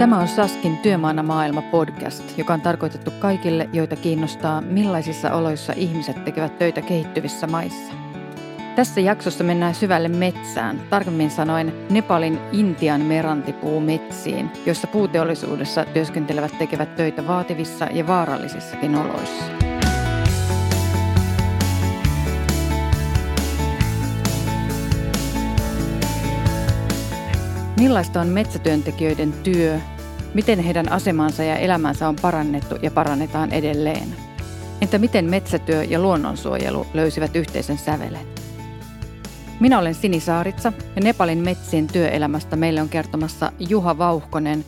Tämä on Saskin Työmaana maailma podcast, joka on tarkoitettu kaikille, joita kiinnostaa, millaisissa oloissa ihmiset tekevät töitä kehittyvissä maissa. Tässä jaksossa mennään syvälle metsään, tarkemmin sanoen Nepalin Intian merantipuumetsiin, joissa puuteollisuudessa työskentelevät tekevät töitä vaativissa ja vaarallisissakin oloissa. Millaista on metsätyöntekijöiden työ? Miten heidän asemansa ja elämänsä on parannettu ja parannetaan edelleen? Entä miten metsätyö ja luonnonsuojelu löysivät yhteisen sävelen? Minä olen Sini Saaritsa ja Nepalin metsien työelämästä meille on kertomassa Juha Vauhkonen,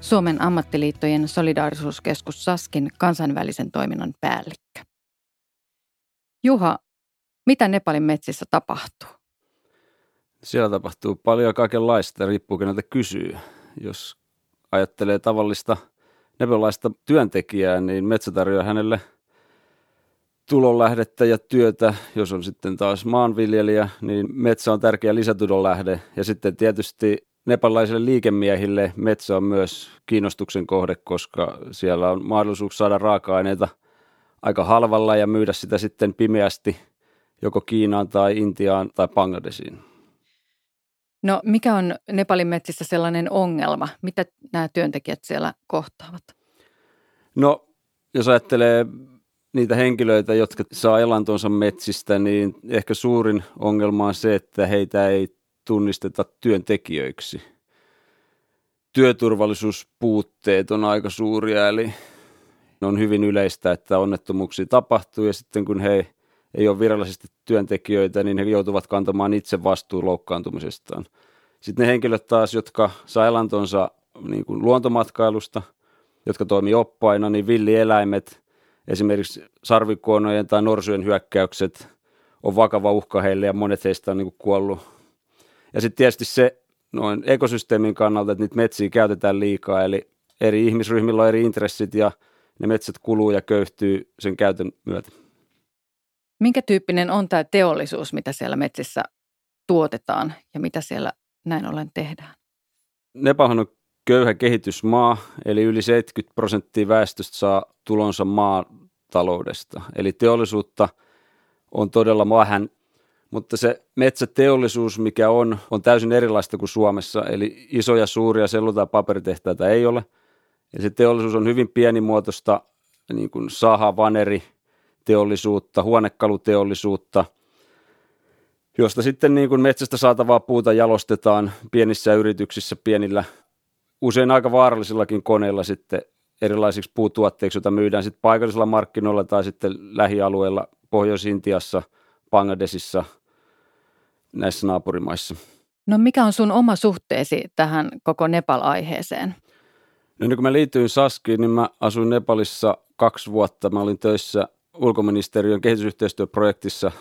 Suomen ammattiliittojen solidaarisuuskeskus Saskin kansainvälisen toiminnan päällikkö. Juha, mitä Nepalin metsissä tapahtuu? Siellä tapahtuu paljon kaikenlaista, riippuu keneltä kysyy. Jos ajattelee tavallista nepalaista työntekijää, niin metsä tarjoaa hänelle tulonlähdettä ja työtä. Jos on sitten taas maanviljelijä, niin metsä on tärkeä lisätulonlähde. Ja sitten tietysti nepalaisille liikemiehille metsä on myös kiinnostuksen kohde, koska siellä on mahdollisuus saada raaka-aineita aika halvalla ja myydä sitä sitten pimeästi joko Kiinaan tai Intiaan tai Bangladesiin. No mikä on Nepalin metsissä sellainen ongelma? Mitä nämä työntekijät siellä kohtaavat? No jos ajattelee niitä henkilöitä, jotka saa elantonsa metsistä, niin ehkä suurin ongelma on se, että heitä ei tunnisteta työntekijöiksi. Työturvallisuuspuutteet on aika suuria, eli on hyvin yleistä, että onnettomuuksia tapahtuu ja sitten kun he ei ole virallisesti työntekijöitä, niin he joutuvat kantamaan itse vastuun loukkaantumisestaan. Sitten ne henkilöt taas, jotka saa elantonsa niin kuin luontomatkailusta, jotka toimii oppaina, niin villieläimet, esimerkiksi sarvikuonojen tai norsujen hyökkäykset on vakava uhka heille ja monet heistä on niin kuin kuollut. Ja sitten tietysti se noin ekosysteemin kannalta, että niitä metsiä käytetään liikaa, eli eri ihmisryhmillä on eri intressit ja ne metsät kuluu ja köyhtyy sen käytön myötä. Minkä tyyppinen on tämä teollisuus, mitä siellä metsissä tuotetaan ja mitä siellä näin ollen tehdään? Nepalhan on köyhä kehitysmaa, eli yli 70 prosenttia väestöstä saa tulonsa maataloudesta. Eli teollisuutta on todella vähän, mutta se metsäteollisuus, mikä on, on täysin erilaista kuin Suomessa. Eli isoja, suuria sellu- tai paperitehtaita ei ole. Ja se teollisuus on hyvin pienimuotoista, niin kuin saha, vaneri – teollisuutta, huonekaluteollisuutta, josta sitten niin kuin metsästä saatavaa puuta jalostetaan pienissä yrityksissä, pienillä, usein aika vaarallisillakin koneilla sitten erilaisiksi puutuotteiksi, joita myydään sitten paikallisilla markkinoilla tai sitten lähialueilla Pohjois-Intiassa, Bangladesissa, näissä naapurimaissa. No mikä on sun oma suhteesi tähän koko Nepal-aiheeseen? No niin kun mä liityin Saskiin, niin mä asuin Nepalissa kaksi vuotta. Mä olin töissä ulkoministeriön kehitysyhteistyöprojektissa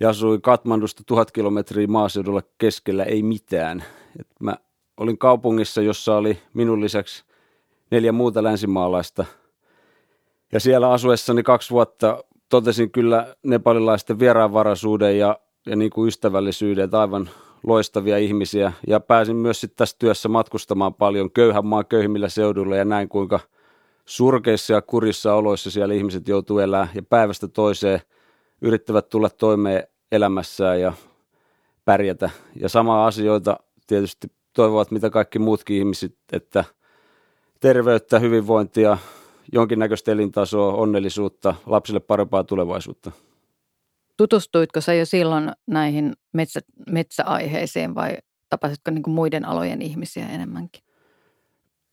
ja asuin Katmandusta tuhat kilometriä maaseudulla keskellä ei mitään. Et mä olin kaupungissa, jossa oli minun lisäksi neljä muuta länsimaalaista. Ja siellä asuessani kaksi vuotta totesin kyllä nepalilaisten vieraanvaraisuuden ja, ja niin kuin ystävällisyyden, että aivan loistavia ihmisiä. Ja pääsin myös sitten tässä työssä matkustamaan paljon köyhän maan köyhimmillä seuduilla ja näin kuinka – surkeissa ja kurissa oloissa siellä ihmiset joutuu elämään ja päivästä toiseen yrittävät tulla toimeen elämässään ja pärjätä. Ja samaa asioita tietysti toivovat mitä kaikki muutkin ihmiset, että terveyttä, hyvinvointia, jonkinnäköistä elintasoa, onnellisuutta, lapsille parempaa tulevaisuutta. Tutustuitko sä jo silloin näihin metsä, metsäaiheisiin vai tapasitko niin muiden alojen ihmisiä enemmänkin?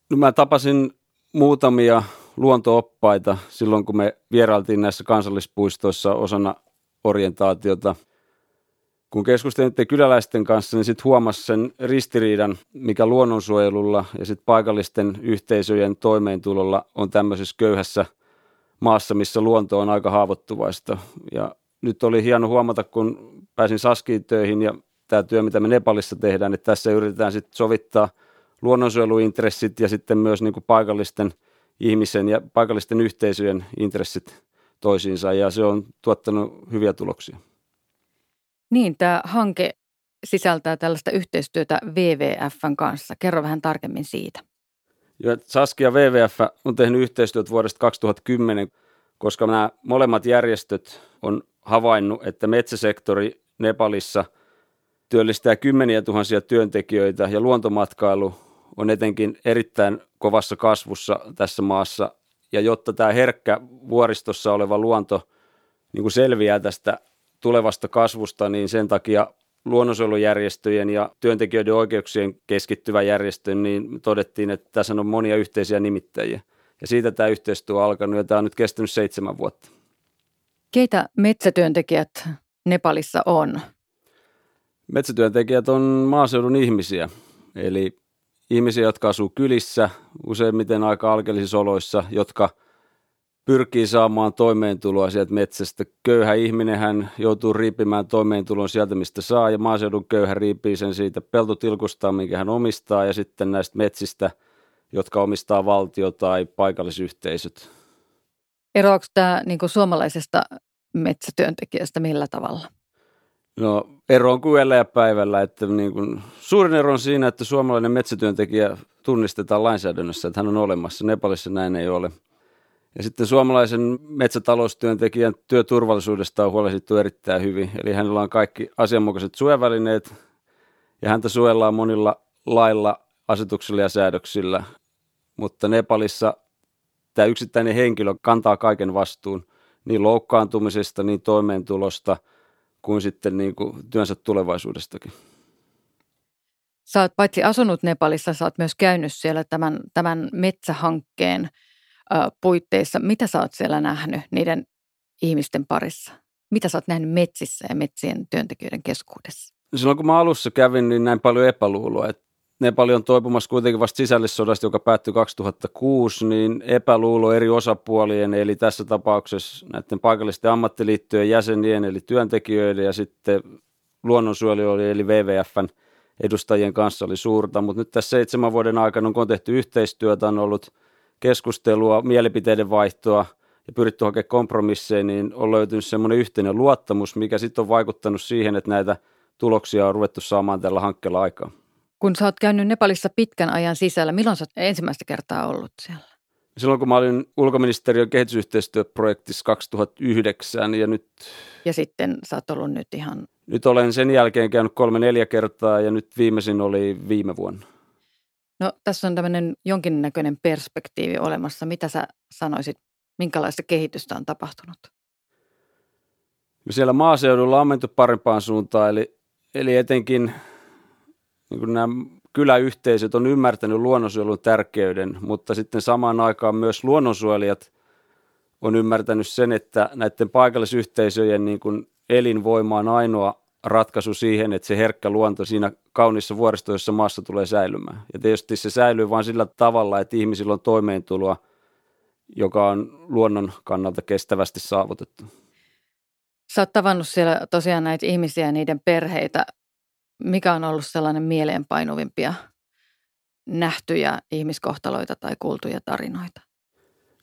No mä tapasin muutamia luontooppaita silloin, kun me vierailtiin näissä kansallispuistoissa osana orientaatiota. Kun keskustelin kyläläisten kanssa, niin sitten huomasi sen ristiriidan, mikä luonnonsuojelulla ja sitten paikallisten yhteisöjen toimeentulolla on tämmöisessä köyhässä maassa, missä luonto on aika haavoittuvaista. Ja nyt oli hieno huomata, kun pääsin Saskiin töihin ja tämä työ, mitä me Nepalissa tehdään, että tässä yritetään sitten sovittaa – luonnonsuojeluintressit ja sitten myös niin kuin paikallisten ihmisen ja paikallisten yhteisöjen intressit toisiinsa ja se on tuottanut hyviä tuloksia. Niin, tämä hanke sisältää tällaista yhteistyötä WWFn kanssa. Kerro vähän tarkemmin siitä. Ja Saskia ja WWF on tehnyt yhteistyötä vuodesta 2010, koska nämä molemmat järjestöt on havainnut, että metsäsektori Nepalissa työllistää kymmeniä tuhansia työntekijöitä ja luontomatkailu on etenkin erittäin kovassa kasvussa tässä maassa. Ja jotta tämä herkkä vuoristossa oleva luonto niin kuin selviää tästä tulevasta kasvusta, niin sen takia luonnonsuojelujärjestöjen ja työntekijöiden oikeuksien keskittyvä järjestö, niin todettiin, että tässä on monia yhteisiä nimittäjiä. Ja siitä tämä yhteistyö on alkanut ja tämä on nyt kestänyt seitsemän vuotta. Keitä metsätyöntekijät Nepalissa on? Metsätyöntekijät on maaseudun ihmisiä, eli ihmisiä, jotka asuu kylissä, useimmiten aika alkeellisissa oloissa, jotka – pyrkii saamaan toimeentuloa sieltä metsästä. Köyhä ihminen hän joutuu riipimään toimeentulon sieltä, mistä saa, ja maaseudun köyhä riipii sen siitä peltotilkusta, minkä hän omistaa, ja sitten näistä metsistä, jotka omistaa valtio tai paikallisyhteisöt. Eroako tämä niin suomalaisesta metsätyöntekijästä millä tavalla? No ero on kuin ja päivällä, että niin kuin, suurin ero on siinä, että suomalainen metsätyöntekijä tunnistetaan lainsäädännössä, että hän on olemassa. Nepalissa näin ei ole. Ja sitten suomalaisen metsätaloustyöntekijän työturvallisuudesta on huolehdittu erittäin hyvin. Eli hänellä on kaikki asianmukaiset suojavälineet ja häntä suojellaan monilla lailla, asetuksilla ja säädöksillä. Mutta Nepalissa tämä yksittäinen henkilö kantaa kaiken vastuun niin loukkaantumisesta, niin toimeentulosta kuin sitten niin kuin työnsä tulevaisuudestakin. Sä oot paitsi asunut Nepalissa, sä oot myös käynyt siellä tämän, tämän metsähankkeen – puitteissa. Mitä sä oot siellä nähnyt niiden ihmisten parissa? Mitä sä oot nähnyt metsissä ja metsien työntekijöiden keskuudessa? Silloin kun mä alussa kävin, niin näin paljon epäluuloa, että Nepali on toipumassa kuitenkin vasta sisällissodasta, joka päättyi 2006, niin epäluulo eri osapuolien, eli tässä tapauksessa näiden paikallisten ammattiliittojen jäsenien, eli työntekijöiden ja sitten luonnonsuojelijoiden, eli WWFn edustajien kanssa oli suurta, mutta nyt tässä seitsemän vuoden aikana, on tehty yhteistyötä, on ollut – keskustelua, mielipiteiden vaihtoa ja pyritty hakemaan kompromisseja, niin on löytynyt semmoinen yhteinen luottamus, mikä sitten on vaikuttanut siihen, että näitä tuloksia on ruvettu saamaan tällä hankkeella aikaa. Kun sä oot käynyt Nepalissa pitkän ajan sisällä, milloin sä oot ensimmäistä kertaa ollut siellä? Silloin kun mä olin ulkoministeriön kehitysyhteistyöprojektissa 2009 ja nyt... Ja sitten sä oot ollut nyt ihan... Nyt olen sen jälkeen käynyt kolme neljä kertaa ja nyt viimeisin oli viime vuonna. No tässä on tämmöinen jonkinnäköinen perspektiivi olemassa. Mitä sä sanoisit, minkälaista kehitystä on tapahtunut? Siellä maaseudulla on menty parempaan suuntaan, eli, eli etenkin niin nämä kyläyhteisöt on ymmärtänyt luonnonsuojelun tärkeyden, mutta sitten samaan aikaan myös luonnonsuojelijat on ymmärtänyt sen, että näiden paikallisyhteisöjen niin kuin elinvoima on ainoa ratkaisu siihen, että se herkkä luonto siinä kaunissa vuoristoisessa maassa tulee säilymään. Ja tietysti se säilyy vain sillä tavalla, että ihmisillä on toimeentuloa, joka on luonnon kannalta kestävästi saavutettu. Sä oot tavannut siellä tosiaan näitä ihmisiä ja niiden perheitä. Mikä on ollut sellainen mieleenpainuvimpia nähtyjä ihmiskohtaloita tai kuultuja tarinoita?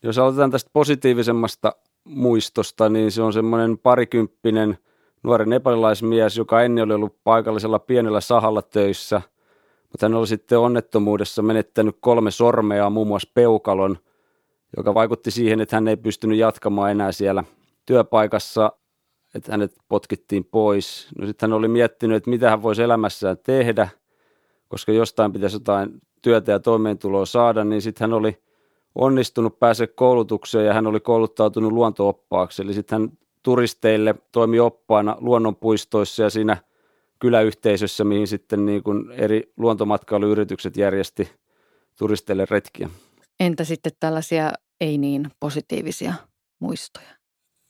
Jos aloitetaan tästä positiivisemmasta muistosta, niin se on semmoinen parikymppinen – nuori nepalilaismies, joka ennen oli ollut paikallisella pienellä sahalla töissä, mutta hän oli sitten onnettomuudessa menettänyt kolme sormea, muun muassa peukalon, joka vaikutti siihen, että hän ei pystynyt jatkamaan enää siellä työpaikassa, että hänet potkittiin pois. No sitten hän oli miettinyt, että mitä hän voisi elämässään tehdä, koska jostain pitäisi jotain työtä ja toimeentuloa saada, niin sitten hän oli onnistunut pääse koulutukseen ja hän oli kouluttautunut luontooppaaksi. Eli sitten hän turisteille toimi oppaana luonnonpuistoissa ja siinä kyläyhteisössä, mihin sitten niin kuin eri luontomatkailuyritykset järjesti turisteille retkiä. Entä sitten tällaisia ei niin positiivisia muistoja?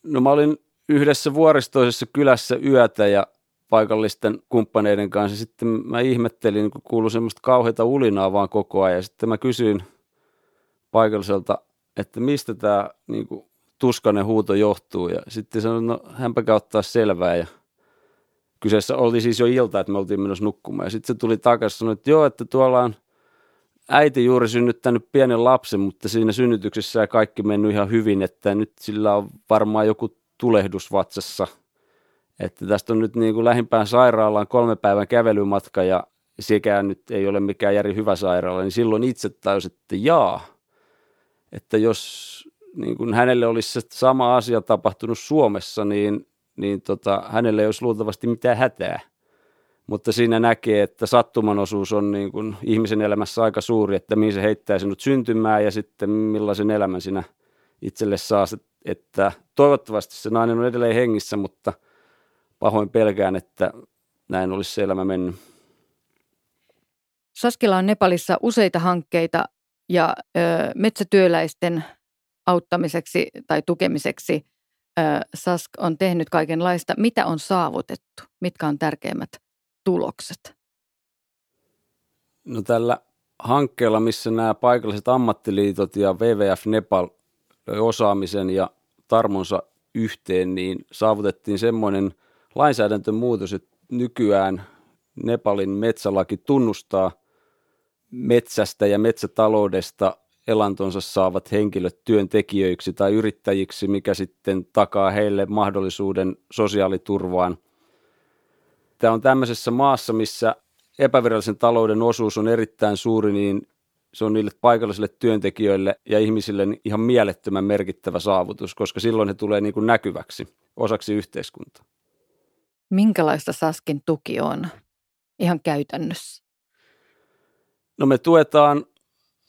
No mä olin yhdessä vuoristoisessa kylässä yötä ja paikallisten kumppaneiden kanssa. Sitten mä ihmettelin, kun kuului semmoista kauheita ulinaa vaan koko ajan. Sitten mä kysyin paikalliselta, että mistä tämä niin kuin tuskainen huuto johtuu. Ja sitten sanoin, no hänpä ottaa selvää ja kyseessä oli siis jo ilta, että me oltiin menossa nukkumaan. Ja sitten se tuli takaisin sanoi, että joo, että tuolla on äiti juuri synnyttänyt pienen lapsen, mutta siinä synnytyksessä kaikki mennyt ihan hyvin, että nyt sillä on varmaan joku tulehdus vatsassa. Että tästä on nyt niin kuin lähimpään sairaalaan kolme päivän kävelymatka ja, sekään nyt ei ole mikään Jari hyvä sairaala, niin silloin itse tajus, että jaa, että jos niin kuin hänelle olisi se sama asia tapahtunut Suomessa, niin, niin tota, hänelle ei olisi luultavasti mitään hätää. Mutta siinä näkee, että sattuman osuus on niin kuin ihmisen elämässä aika suuri, että mihin se heittää sinut syntymään ja sitten millaisen elämän sinä itselle saa. Että toivottavasti se nainen on edelleen hengissä, mutta pahoin pelkään, että näin olisi se elämä mennyt. Saskilla on Nepalissa useita hankkeita ja ö, metsätyöläisten auttamiseksi tai tukemiseksi ö, Sask on tehnyt kaikenlaista. Mitä on saavutettu? Mitkä on tärkeimmät tulokset? No tällä hankkeella, missä nämä paikalliset ammattiliitot ja WWF Nepal osaamisen ja tarmonsa yhteen, niin saavutettiin semmoinen lainsäädäntömuutos, että nykyään Nepalin metsälaki tunnustaa metsästä ja metsätaloudesta elantonsa saavat henkilöt työntekijöiksi tai yrittäjiksi, mikä sitten takaa heille mahdollisuuden sosiaaliturvaan. Tämä on tämmöisessä maassa, missä epävirallisen talouden osuus on erittäin suuri, niin se on niille paikallisille työntekijöille ja ihmisille ihan mielettömän merkittävä saavutus, koska silloin he tulee niin kuin näkyväksi osaksi yhteiskuntaa. Minkälaista Saskin tuki on ihan käytännössä? No me tuetaan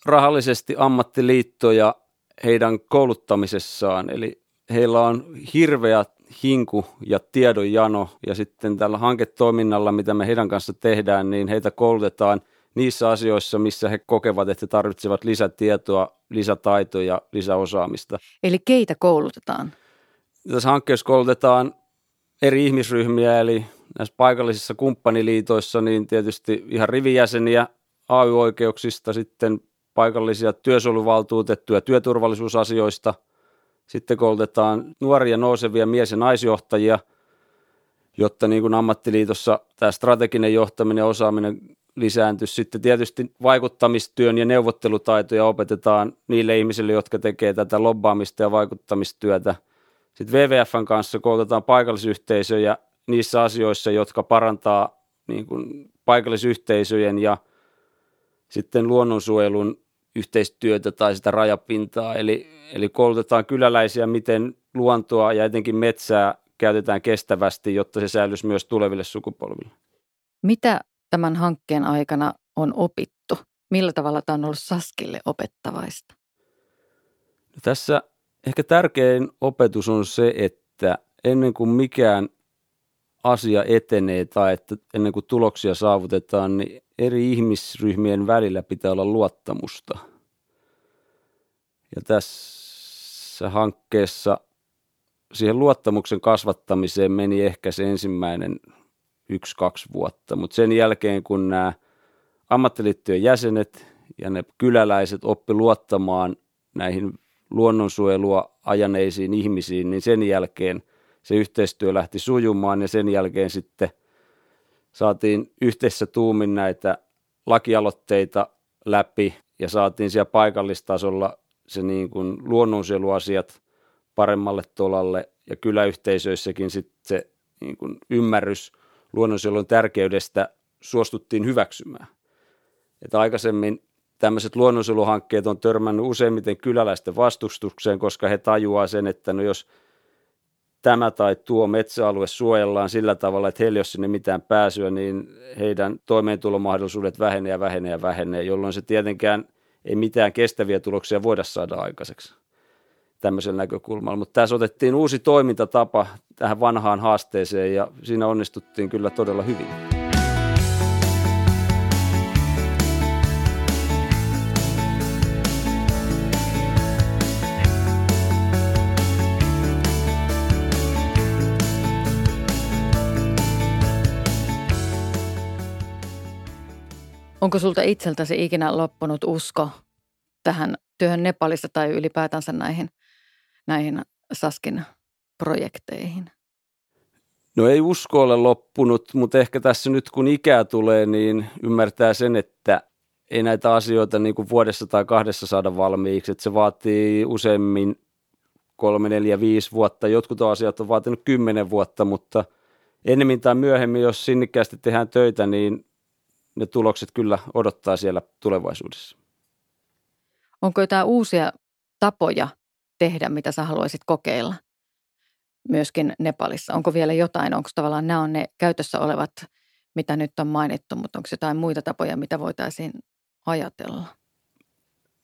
rahallisesti ammattiliittoja heidän kouluttamisessaan, eli heillä on hirveä hinku ja tiedonjano ja sitten tällä hanketoiminnalla, mitä me heidän kanssa tehdään, niin heitä koulutetaan niissä asioissa, missä he kokevat, että he tarvitsevat lisätietoa, lisätaitoja, lisäosaamista. Eli keitä koulutetaan? Tässä hankkeessa koulutetaan eri ihmisryhmiä, eli näissä paikallisissa kumppaniliitoissa, niin tietysti ihan rivijäseniä AY-oikeuksista, sitten paikallisia työsuojeluvaltuutettuja työturvallisuusasioista. Sitten koulutetaan nuoria nousevia mies- ja naisjohtajia, jotta niin kuin ammattiliitossa tämä strateginen johtaminen ja osaaminen lisääntyisi. Sitten tietysti vaikuttamistyön ja neuvottelutaitoja opetetaan niille ihmisille, jotka tekee tätä lobbaamista ja vaikuttamistyötä. Sitten WWFn kanssa koulutetaan paikallisyhteisöjä niissä asioissa, jotka parantaa niin kuin paikallisyhteisöjen ja sitten luonnonsuojelun yhteistyötä tai sitä rajapintaa. Eli, eli koulutetaan kyläläisiä, miten luontoa ja etenkin metsää käytetään kestävästi, jotta se säilyisi myös tuleville sukupolville. Mitä tämän hankkeen aikana on opittu? Millä tavalla tämä on ollut Saskille opettavaista? No tässä ehkä tärkein opetus on se, että ennen kuin mikään asia etenee tai että ennen kuin tuloksia saavutetaan, niin eri ihmisryhmien välillä pitää olla luottamusta. Ja tässä hankkeessa siihen luottamuksen kasvattamiseen meni ehkä se ensimmäinen yksi-kaksi vuotta, mutta sen jälkeen kun nämä ammattiliittojen jäsenet ja ne kyläläiset oppi luottamaan näihin luonnonsuojelua ajaneisiin ihmisiin, niin sen jälkeen se yhteistyö lähti sujumaan ja sen jälkeen sitten saatiin yhteisessä tuumin näitä lakialoitteita läpi ja saatiin siellä paikallistasolla se niin kuin luonnonsuojeluasiat paremmalle tolalle ja kyläyhteisöissäkin sitten se niin kuin ymmärrys luonnonsuojelun tärkeydestä suostuttiin hyväksymään. Että aikaisemmin tämmöiset luonnonsuojeluhankkeet on törmännyt useimmiten kyläläisten vastustukseen, koska he tajuaa sen, että no jos tämä tai tuo metsäalue suojellaan sillä tavalla, että heillä ei ole sinne mitään pääsyä, niin heidän toimeentulomahdollisuudet vähenee ja vähenee ja vähenee, jolloin se tietenkään ei mitään kestäviä tuloksia voida saada aikaiseksi tämmöisellä näkökulmalla. Mutta tässä otettiin uusi toimintatapa tähän vanhaan haasteeseen ja siinä onnistuttiin kyllä todella hyvin. Onko sulta itseltäsi ikinä loppunut usko tähän työhön Nepalissa tai ylipäätänsä näihin, näihin Saskin projekteihin? No ei usko ole loppunut, mutta ehkä tässä nyt kun ikää tulee, niin ymmärtää sen, että ei näitä asioita niin kuin vuodessa tai kahdessa saada valmiiksi. Että se vaatii useimmin kolme, neljä, viisi vuotta. Jotkut asiat on vaatinut kymmenen vuotta, mutta ennemmin tai myöhemmin, jos sinnikkäästi tehdään töitä, niin ne tulokset kyllä odottaa siellä tulevaisuudessa. Onko jotain uusia tapoja tehdä, mitä sä haluaisit kokeilla myöskin Nepalissa? Onko vielä jotain, onko tavallaan nämä on ne käytössä olevat, mitä nyt on mainittu, mutta onko jotain muita tapoja, mitä voitaisiin ajatella?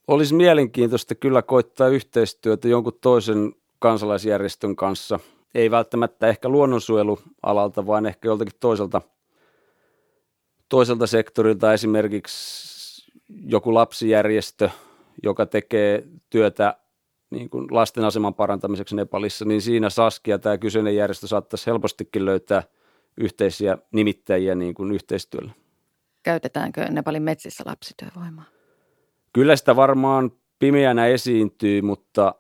Olisi mielenkiintoista kyllä koittaa yhteistyötä jonkun toisen kansalaisjärjestön kanssa. Ei välttämättä ehkä luonnonsuojelualalta, vaan ehkä joltakin toiselta, toiselta sektorilta, esimerkiksi joku lapsijärjestö, joka tekee työtä niin kuin lasten aseman parantamiseksi Nepalissa, niin siinä Saskia tämä kyseinen järjestö saattaisi helpostikin löytää yhteisiä nimittäjiä niin kuin yhteistyöllä. Käytetäänkö Nepalin metsissä lapsityövoimaa? Kyllä sitä varmaan pimeänä esiintyy, mutta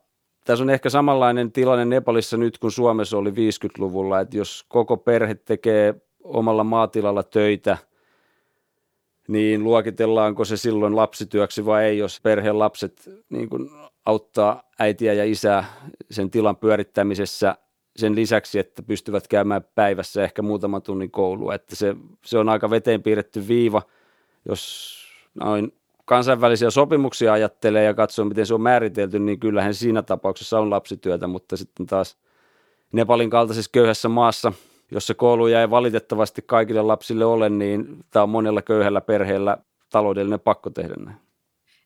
tässä on ehkä samanlainen tilanne Nepalissa nyt kuin Suomessa oli 50-luvulla, että jos koko perhe tekee omalla maatilalla töitä, niin luokitellaanko se silloin lapsityöksi vai ei, jos perheen lapset niin kuin auttaa äitiä ja isää sen tilan pyörittämisessä sen lisäksi, että pystyvät käymään päivässä ehkä muutaman tunnin koulua. Että se, se on aika veteen piirretty viiva, jos noin kansainvälisiä sopimuksia ajattelee ja katsoo, miten se on määritelty, niin kyllähän siinä tapauksessa on lapsityötä, mutta sitten taas Nepalin kaltaisessa köyhässä maassa, jossa kouluja ei valitettavasti kaikille lapsille ole, niin tämä on monella köyhällä perheellä taloudellinen pakko tehdä näin.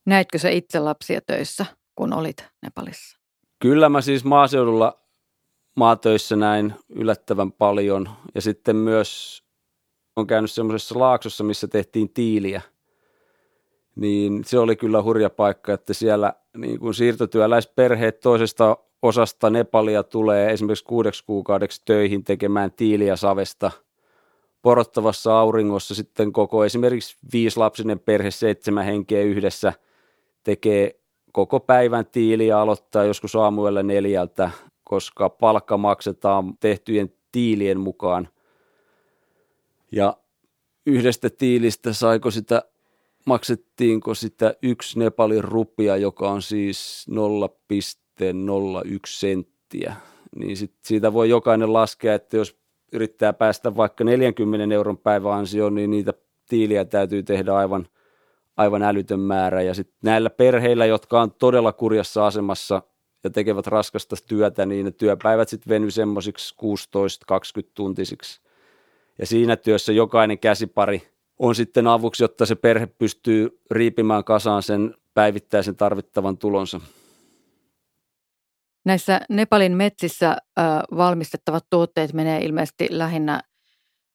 Näitkö se itse lapsia töissä, kun olit Nepalissa? Kyllä mä siis maaseudulla maatöissä näin yllättävän paljon. Ja sitten myös on käynyt semmoisessa laaksossa, missä tehtiin tiiliä – niin se oli kyllä hurja paikka, että siellä niin kuin siirtotyöläisperheet toisesta osasta Nepalia tulee esimerkiksi kuudeksi kuukaudeksi töihin tekemään tiiliä savesta porottavassa auringossa. Sitten koko esimerkiksi viislapsinen perhe, seitsemän henkeä yhdessä tekee koko päivän tiiliä aloittaa joskus aamuella neljältä, koska palkka maksetaan tehtyjen tiilien mukaan. Ja yhdestä tiilistä saiko sitä maksettiinko sitä yksi Nepalin rupia, joka on siis 0,01 senttiä, niin sit siitä voi jokainen laskea, että jos yrittää päästä vaikka 40 euron päiväansioon, niin niitä tiiliä täytyy tehdä aivan, aivan älytön määrä. Ja sitten näillä perheillä, jotka on todella kurjassa asemassa ja tekevät raskasta työtä, niin ne työpäivät sitten venyy semmoisiksi 16-20 tuntisiksi. Ja siinä työssä jokainen käsipari – on sitten avuksi, jotta se perhe pystyy riipimään kasaan sen päivittäisen tarvittavan tulonsa. Näissä Nepalin metsissä ö, valmistettavat tuotteet menee ilmeisesti lähinnä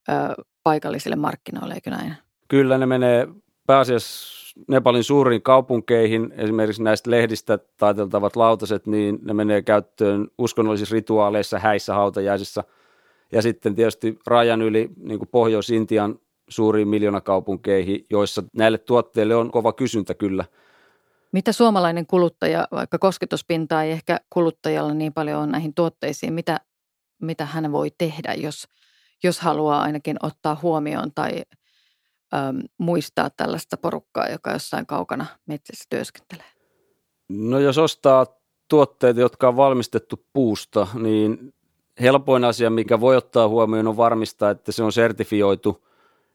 ö, paikallisille markkinoille, eikö näin? Kyllä, ne menee pääasiassa Nepalin suuriin kaupunkeihin, esimerkiksi näistä lehdistä taiteltavat lautaset, niin ne menee käyttöön uskonnollisissa rituaaleissa, häissä, hautajaisissa ja sitten tietysti rajan yli niin kuin Pohjois-Intian suuriin miljoonakaupunkeihin, joissa näille tuotteille on kova kysyntä kyllä. Mitä suomalainen kuluttaja, vaikka kosketuspinta ei ehkä kuluttajalla niin paljon on näihin tuotteisiin, mitä, mitä hän voi tehdä, jos, jos haluaa ainakin ottaa huomioon tai äm, muistaa tällaista porukkaa, joka jossain kaukana metsässä työskentelee? No jos ostaa tuotteita, jotka on valmistettu puusta, niin helpoin asia, mikä voi ottaa huomioon, on varmistaa, että se on sertifioitu –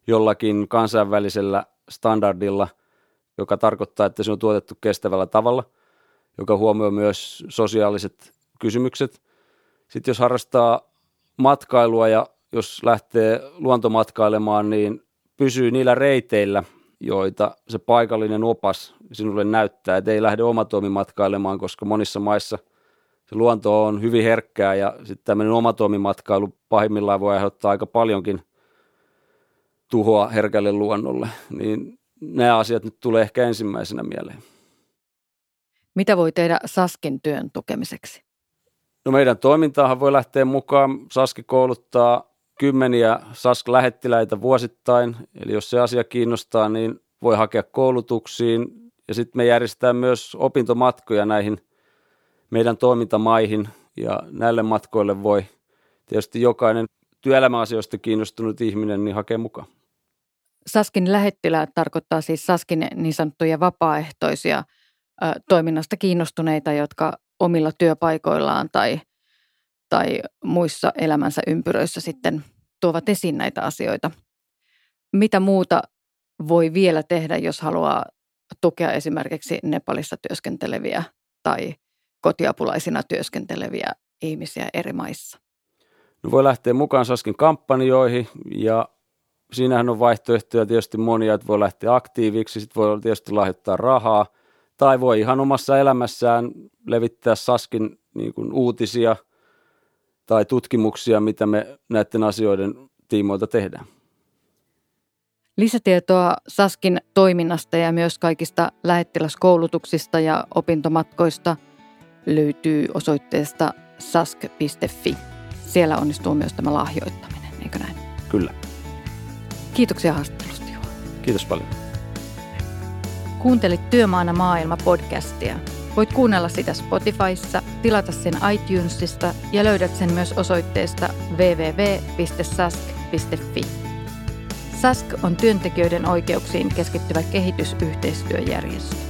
jollakin kansainvälisellä standardilla, joka tarkoittaa, että se on tuotettu kestävällä tavalla, joka huomioi myös sosiaaliset kysymykset. Sitten jos harrastaa matkailua ja jos lähtee luontomatkailemaan, niin pysyy niillä reiteillä, joita se paikallinen opas sinulle näyttää, että ei lähde omatoimimatkailemaan, koska monissa maissa se luonto on hyvin herkkää ja sitten tämmöinen omatoimimatkailu pahimmillaan voi aiheuttaa aika paljonkin tuhoa herkälle luonnolle, niin nämä asiat nyt tulee ehkä ensimmäisenä mieleen. Mitä voi tehdä Saskin työn tukemiseksi? No meidän toimintaahan voi lähteä mukaan. Saski kouluttaa kymmeniä Sask-lähettiläitä vuosittain, eli jos se asia kiinnostaa, niin voi hakea koulutuksiin. Ja sitten me järjestetään myös opintomatkoja näihin meidän toimintamaihin, ja näille matkoille voi tietysti jokainen työelämäasioista kiinnostunut ihminen niin hakea mukaan. Saskin lähettiläät tarkoittaa siis Saskin niin sanottuja vapaaehtoisia toiminnasta kiinnostuneita, jotka omilla työpaikoillaan tai, tai muissa elämänsä ympyröissä sitten tuovat esiin näitä asioita. Mitä muuta voi vielä tehdä, jos haluaa tukea esimerkiksi Nepalissa työskenteleviä tai kotiapulaisina työskenteleviä ihmisiä eri maissa? No voi lähteä mukaan Saskin kampanjoihin ja siinähän on vaihtoehtoja tietysti monia, että voi lähteä aktiiviksi, sitten voi tietysti lahjoittaa rahaa tai voi ihan omassa elämässään levittää Saskin niin kuin uutisia tai tutkimuksia, mitä me näiden asioiden tiimoilta tehdään. Lisätietoa Saskin toiminnasta ja myös kaikista lähettiläskoulutuksista ja opintomatkoista löytyy osoitteesta sask.fi. Siellä onnistuu myös tämä lahjoittaminen, eikö näin? Kyllä. Kiitoksia haastattelusta, Juha. Kiitos paljon. Kuuntelit Työmaana maailma podcastia. Voit kuunnella sitä Spotifyssa, tilata sen iTunesista ja löydät sen myös osoitteesta www.sask.fi. SASK on työntekijöiden oikeuksiin keskittyvä kehitysyhteistyöjärjestö.